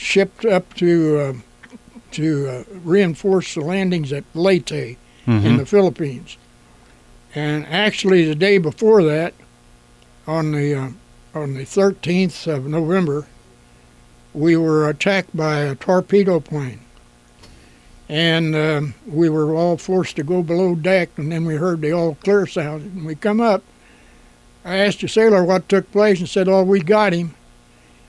shipped up to uh, to uh, reinforce the landings at Leyte Mhm. in the Philippines. And actually, the day before that, on the uh, on the 13th of November, we were attacked by a torpedo plane, and um, we were all forced to go below deck. And then we heard the all clear sound, and we come up. I asked the sailor what took place, and said, "Oh, we got him."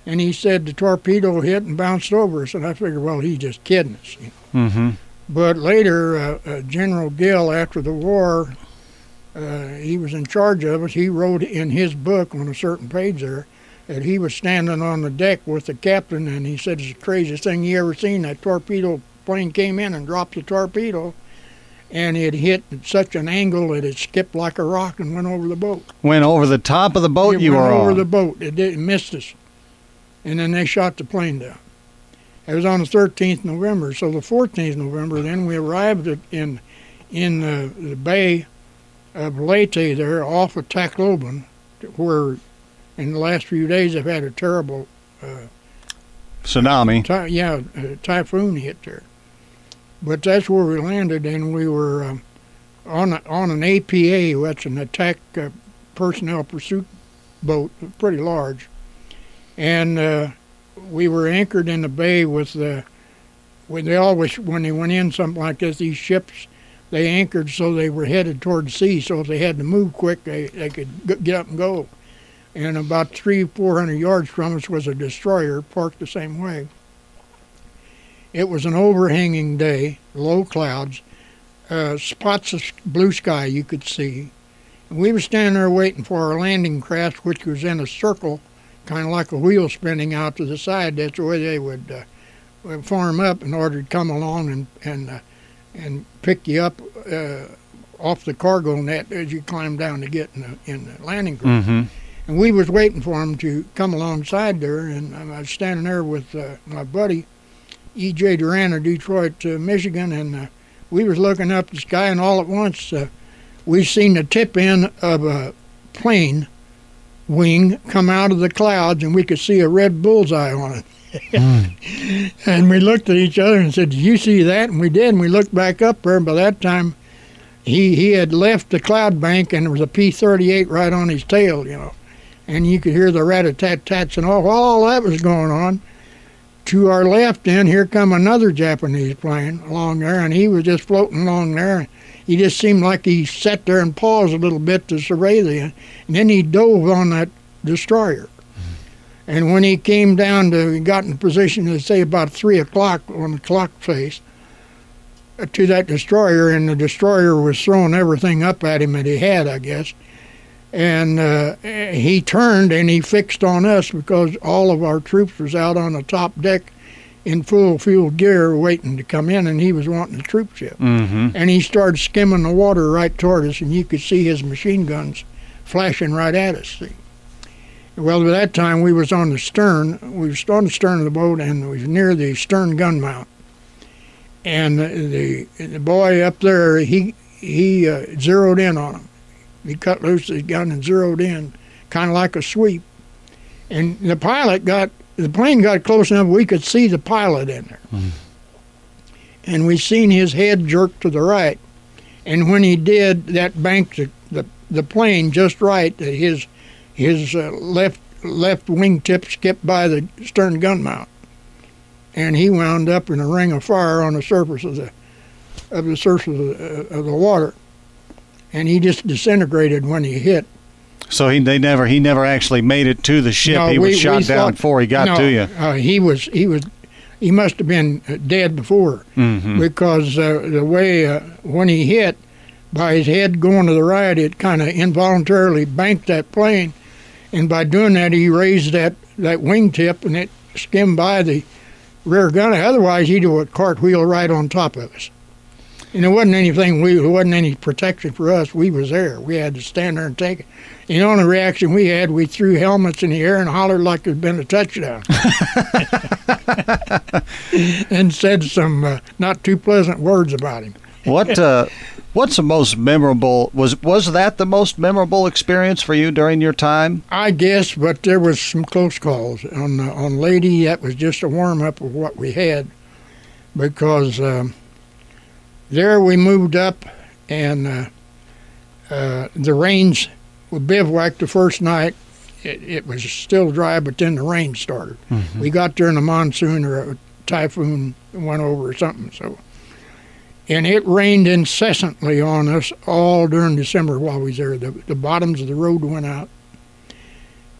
And he said the torpedo hit and bounced over us, and I figured, well, he's just kidding us. You know. Mm-hmm. But later, uh, uh, General Gill, after the war, uh, he was in charge of us. He wrote in his book on a certain page there that he was standing on the deck with the captain, and he said it's the craziest thing he ever seen. That torpedo plane came in and dropped the torpedo, and it hit at such an angle that it skipped like a rock and went over the boat. Went over the top of the boat it you went were over on. the boat. It, did, it missed us, and then they shot the plane down. It was on the 13th November. So the 14th November, then we arrived at, in in the, the bay of Leyte there off of Tacloban, where in the last few days they've had a terrible uh, Tsunami. ty- yeah typhoon hit there. But that's where we landed, and we were um, on a, on an APA, that's an attack uh, personnel pursuit boat, pretty large, and uh, we were anchored in the bay with the. When they always when they went in something like this, these ships they anchored so they were headed toward sea. So if they had to move quick, they they could get up and go. And about three four hundred yards from us was a destroyer parked the same way. It was an overhanging day, low clouds, uh, spots of blue sky you could see. And we were standing there waiting for our landing craft, which was in a circle, kind of like a wheel spinning out to the side. That's the way they would, uh, would form up in order to come along and and uh, and pick you up uh, off the cargo net as you climb down to get in the, in the landing craft. Mm-hmm. And we was waiting for them to come alongside there, and I was standing there with uh, my buddy, E.J. Duran of Detroit, uh, Michigan, and uh, we was looking up the sky, and all at once uh, we seen the tip end of a plane wing come out of the clouds, and we could see a red bullseye on it. Hmm. and we looked at each other and said, "Did you see that?" And we did. And we looked back up there, and by that time, he he had left the cloud bank, and there was a P-38 right on his tail, you know and you could hear the rat-a-tat-tats and all, all that was going on. To our left, then here come another Japanese plane along there, and he was just floating along there. He just seemed like he sat there and paused a little bit to survey the, and then he dove on that destroyer. And when he came down to, he got in position to say about three o'clock on the clock face uh, to that destroyer, and the destroyer was throwing everything up at him that he had, I guess and uh, he turned and he fixed on us because all of our troops was out on the top deck in full field gear waiting to come in and he was wanting a troop ship Mm-hmm. and he started skimming the water right toward us and you could see his machine guns flashing right at us see well by that time we was on the stern we was on the stern of the boat and we was near the stern gun mount and the the boy up there he he uh, zeroed in on him he cut loose his gun and zeroed in, kind of like a sweep. And the pilot got the plane got close enough we could see the pilot in there, and we seen his head jerk to the right. And when he did, that banked the the, the plane just right. His his uh, left left wingtip skipped by the stern gun mount, and he wound up in a ring of fire on the surface of the of the surface of the, uh, of the water and he just disintegrated when he hit. So he they never he never actually made it to the ship. No, he we- was shot down thought- before he got no, to you. Uh, he was he was he must have been uh, dead before Mm-hmm. because uh, the way uh, when he hit by his head going to the right, it kind of involuntarily banked that plane, and by doing that, he raised that that wingtip and it skimmed by the rear gunner. Otherwise, he'd have cartwheel right on top of us. And there wasn't anything we there wasn't any protection for us. We was there. We had to stand there and take it. And the only reaction we had, we threw helmets in the air and hollered like there'd been a touchdown. and said some uh, not too pleasant words about him. What uh, What's the most memorable? Was was that the most memorable experience for you during your time? I guess, but there was some close calls on uh, on Leyte. That was just a warm up of what we had, because um, there we moved up, and uh, uh, the rains. We bivouacked the first night. It, it was still dry, but then the rain started. Mm-hmm. We got there in a monsoon or a typhoon went over or something. So, and it rained incessantly on us all during December while we was there. The, the bottoms of the road went out,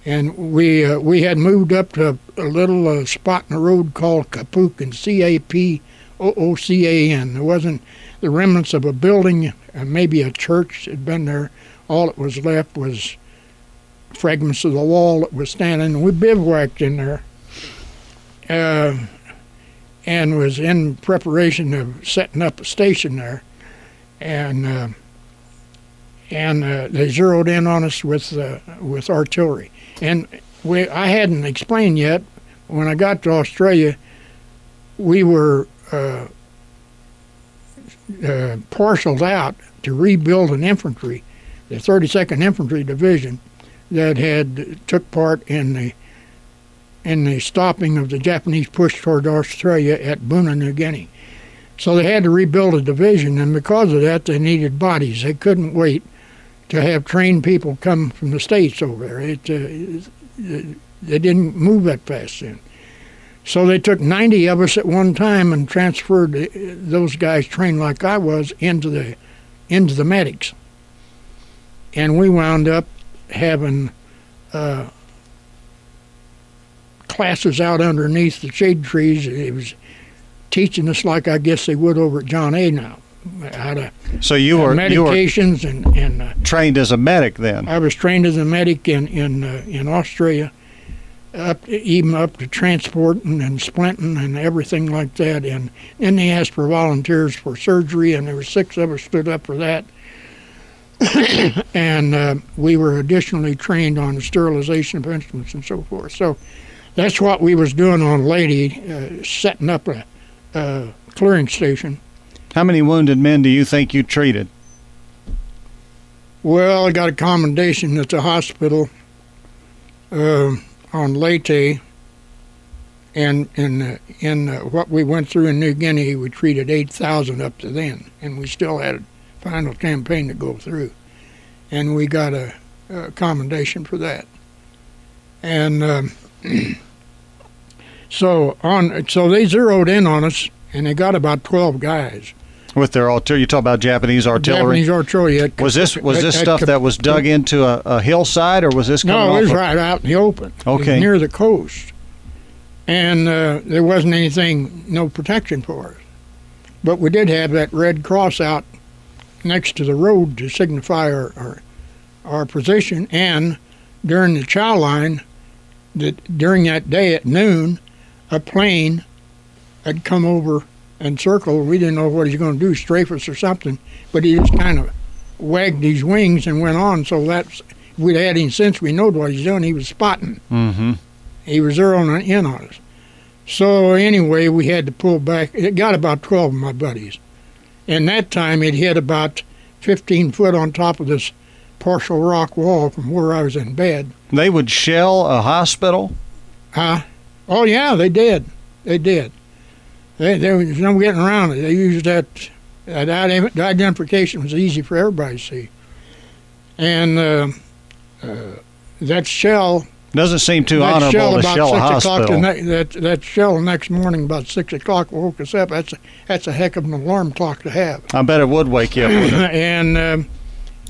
and we uh, we had moved up to a, a little uh, spot in the road called Capoocan, C A P O O C A N. There wasn't the remnants of a building, uh, maybe a church had been there. All that was left was fragments of the wall that was standing. We bivouacked in there. Uh, and was in preparation of setting up a station there, and uh, and uh, they zeroed in on us with uh, with artillery. And we I hadn't explained yet when I got to Australia, we were uh, uh, out to rebuild an infantry, the 32nd Infantry Division, that had took part in the in the stopping of the Japanese push toward Australia at Buna, New Guinea. So they had to rebuild a division, and because of that, they needed bodies. They couldn't wait to have trained people come from the states over there. It, uh, they didn't move that fast then. So they took 90 of us at one time and transferred those guys trained like I was into the into the medics. And we wound up having uh, classes out underneath the shade trees. And it was teaching us like I guess they would over at John A. now, how to So you were you were and and uh, trained as a medic then. I was trained as a medic in in uh, in Australia, up even up to transporting and splinting and everything like that. And then they asked for volunteers for surgery, and there were six of us stood up for that. and uh, we were additionally trained on sterilization of instruments and so forth. So that's what we was doing on Leyte, uh, setting up a, a clearing station. How many wounded men do you think you treated? Well, I got a commendation at the hospital uh, on Leyte, and in uh, in uh, what we went through in New Guinea, we treated eight thousand up to then, and we still had a final campaign to go through, and we got a, a commendation for that. And um, so on, so they zeroed in on us, and they got about twelve guys. With their artillery, you talk about Japanese artillery. Japanese artillery. was this was this stuff that was dug into a, a hillside, or was this coming No, it was a- right out in the open. Okay. near the coast. And uh, there wasn't anything, no protection for us. But we did have that red cross out next to the road to signify our, our, our position. And during the chow line, that during that day at noon, a plane had come over and circled. We didn't know what he was going to do, strafe us or something. But he just kind of wagged his wings and went on. So that's we'd had him since we knowed what he's doing. He was spotting. Mm-hmm. He was zeroing in on us. So anyway, we had to pull back. It got about 12 of my buddies. And that time it hit about 15 foot on top of this partial rock wall from where I was in bed. They would shell a hospital. Huh? Oh, yeah, they did. They did. They, there was no getting around it. They used that, that identification was easy for everybody to see. And uh, uh, that shell Doesn't seem too that honorable shell to about shell a six o'clock the ne- that that shell next morning about six o'clock woke us up. That's a, that's a heck of an alarm clock to have. I bet it would wake you up. and um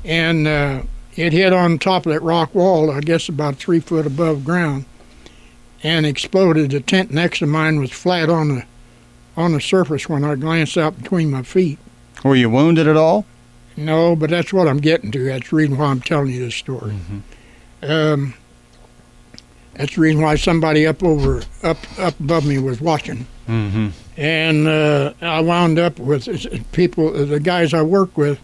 and uh, it hit on top of that rock wall, I guess about three foot above ground, and exploded. The tent next to mine was flat on the on the surface when I glanced out between my feet. Were you wounded at all? No, but that's what I'm getting to. That's the reason why I'm telling you this story. Um, that's the reason why somebody up over up up above me was watching. Mm-hmm. And uh, I wound up with people, the guys I work with,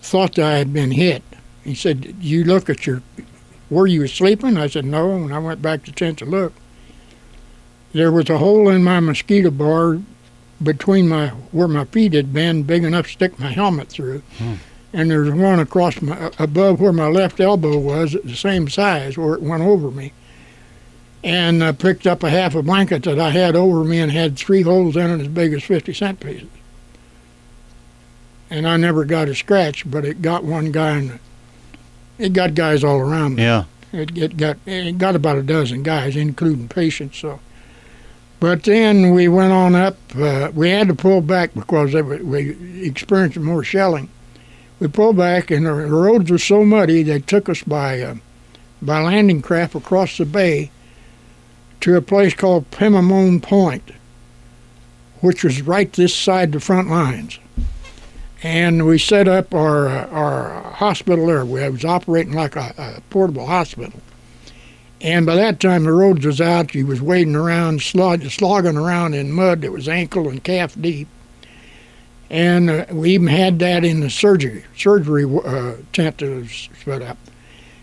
thought that I had been hit. He said, "You look at your, were you sleeping?" I said, "No." And I went back to tent to look. There was a hole in my mosquito bar, between my where my feet had been, big enough to stick my helmet through. Hmm. And there's one across my above where my left elbow was, the same size, where it went over me. And I picked up a half a blanket that I had over me and had three holes in it as big as 50 cent pieces. And I never got a scratch, but it got one guy, and it got guys all around me. Yeah. It, it got it got about a dozen guys, including patients. So, but then we went on up. Uh, we had to pull back because we experienced more shelling. We pulled back, and the roads were so muddy they took us by uh, by landing craft across the bay to a place called Pinamopoan Point, which was right this side the front lines. And we set up our uh, our hospital there. We was operating like a, a portable hospital. And by that time, the roads was out. You was wading around, slog, slogging around in mud that was ankle and calf deep. And uh, we even had that in the surgery surgery uh, tent that was set up.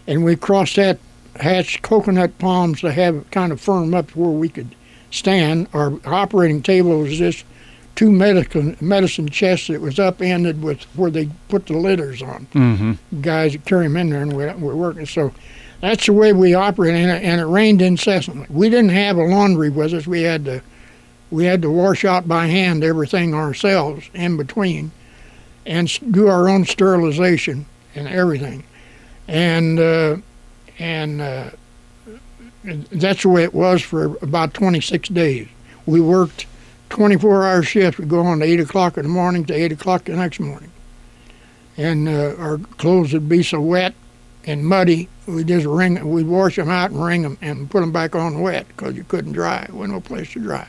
And we crossed that, hatched coconut palms to have it kind of firm up where we could stand. Our operating table was just two medicine medicine chests that was upended with where they put the litters on Mm-hmm. guys that carry them in there and we're, we're working. So that's the way we operate, and it, and it rained incessantly. We didn't have a laundry with us. We had to we had to wash out by hand everything ourselves in between, and do our own sterilization and everything, and uh, and uh, that's the way it was for about 26 days. We worked 24-hour shifts. We'd go on to eight o'clock in the morning to eight o'clock the next morning and uh, our clothes would be so wet and muddy, we just wring, we'd wash them out and wring them and put them back on wet because you couldn't dry. There was no place to dry.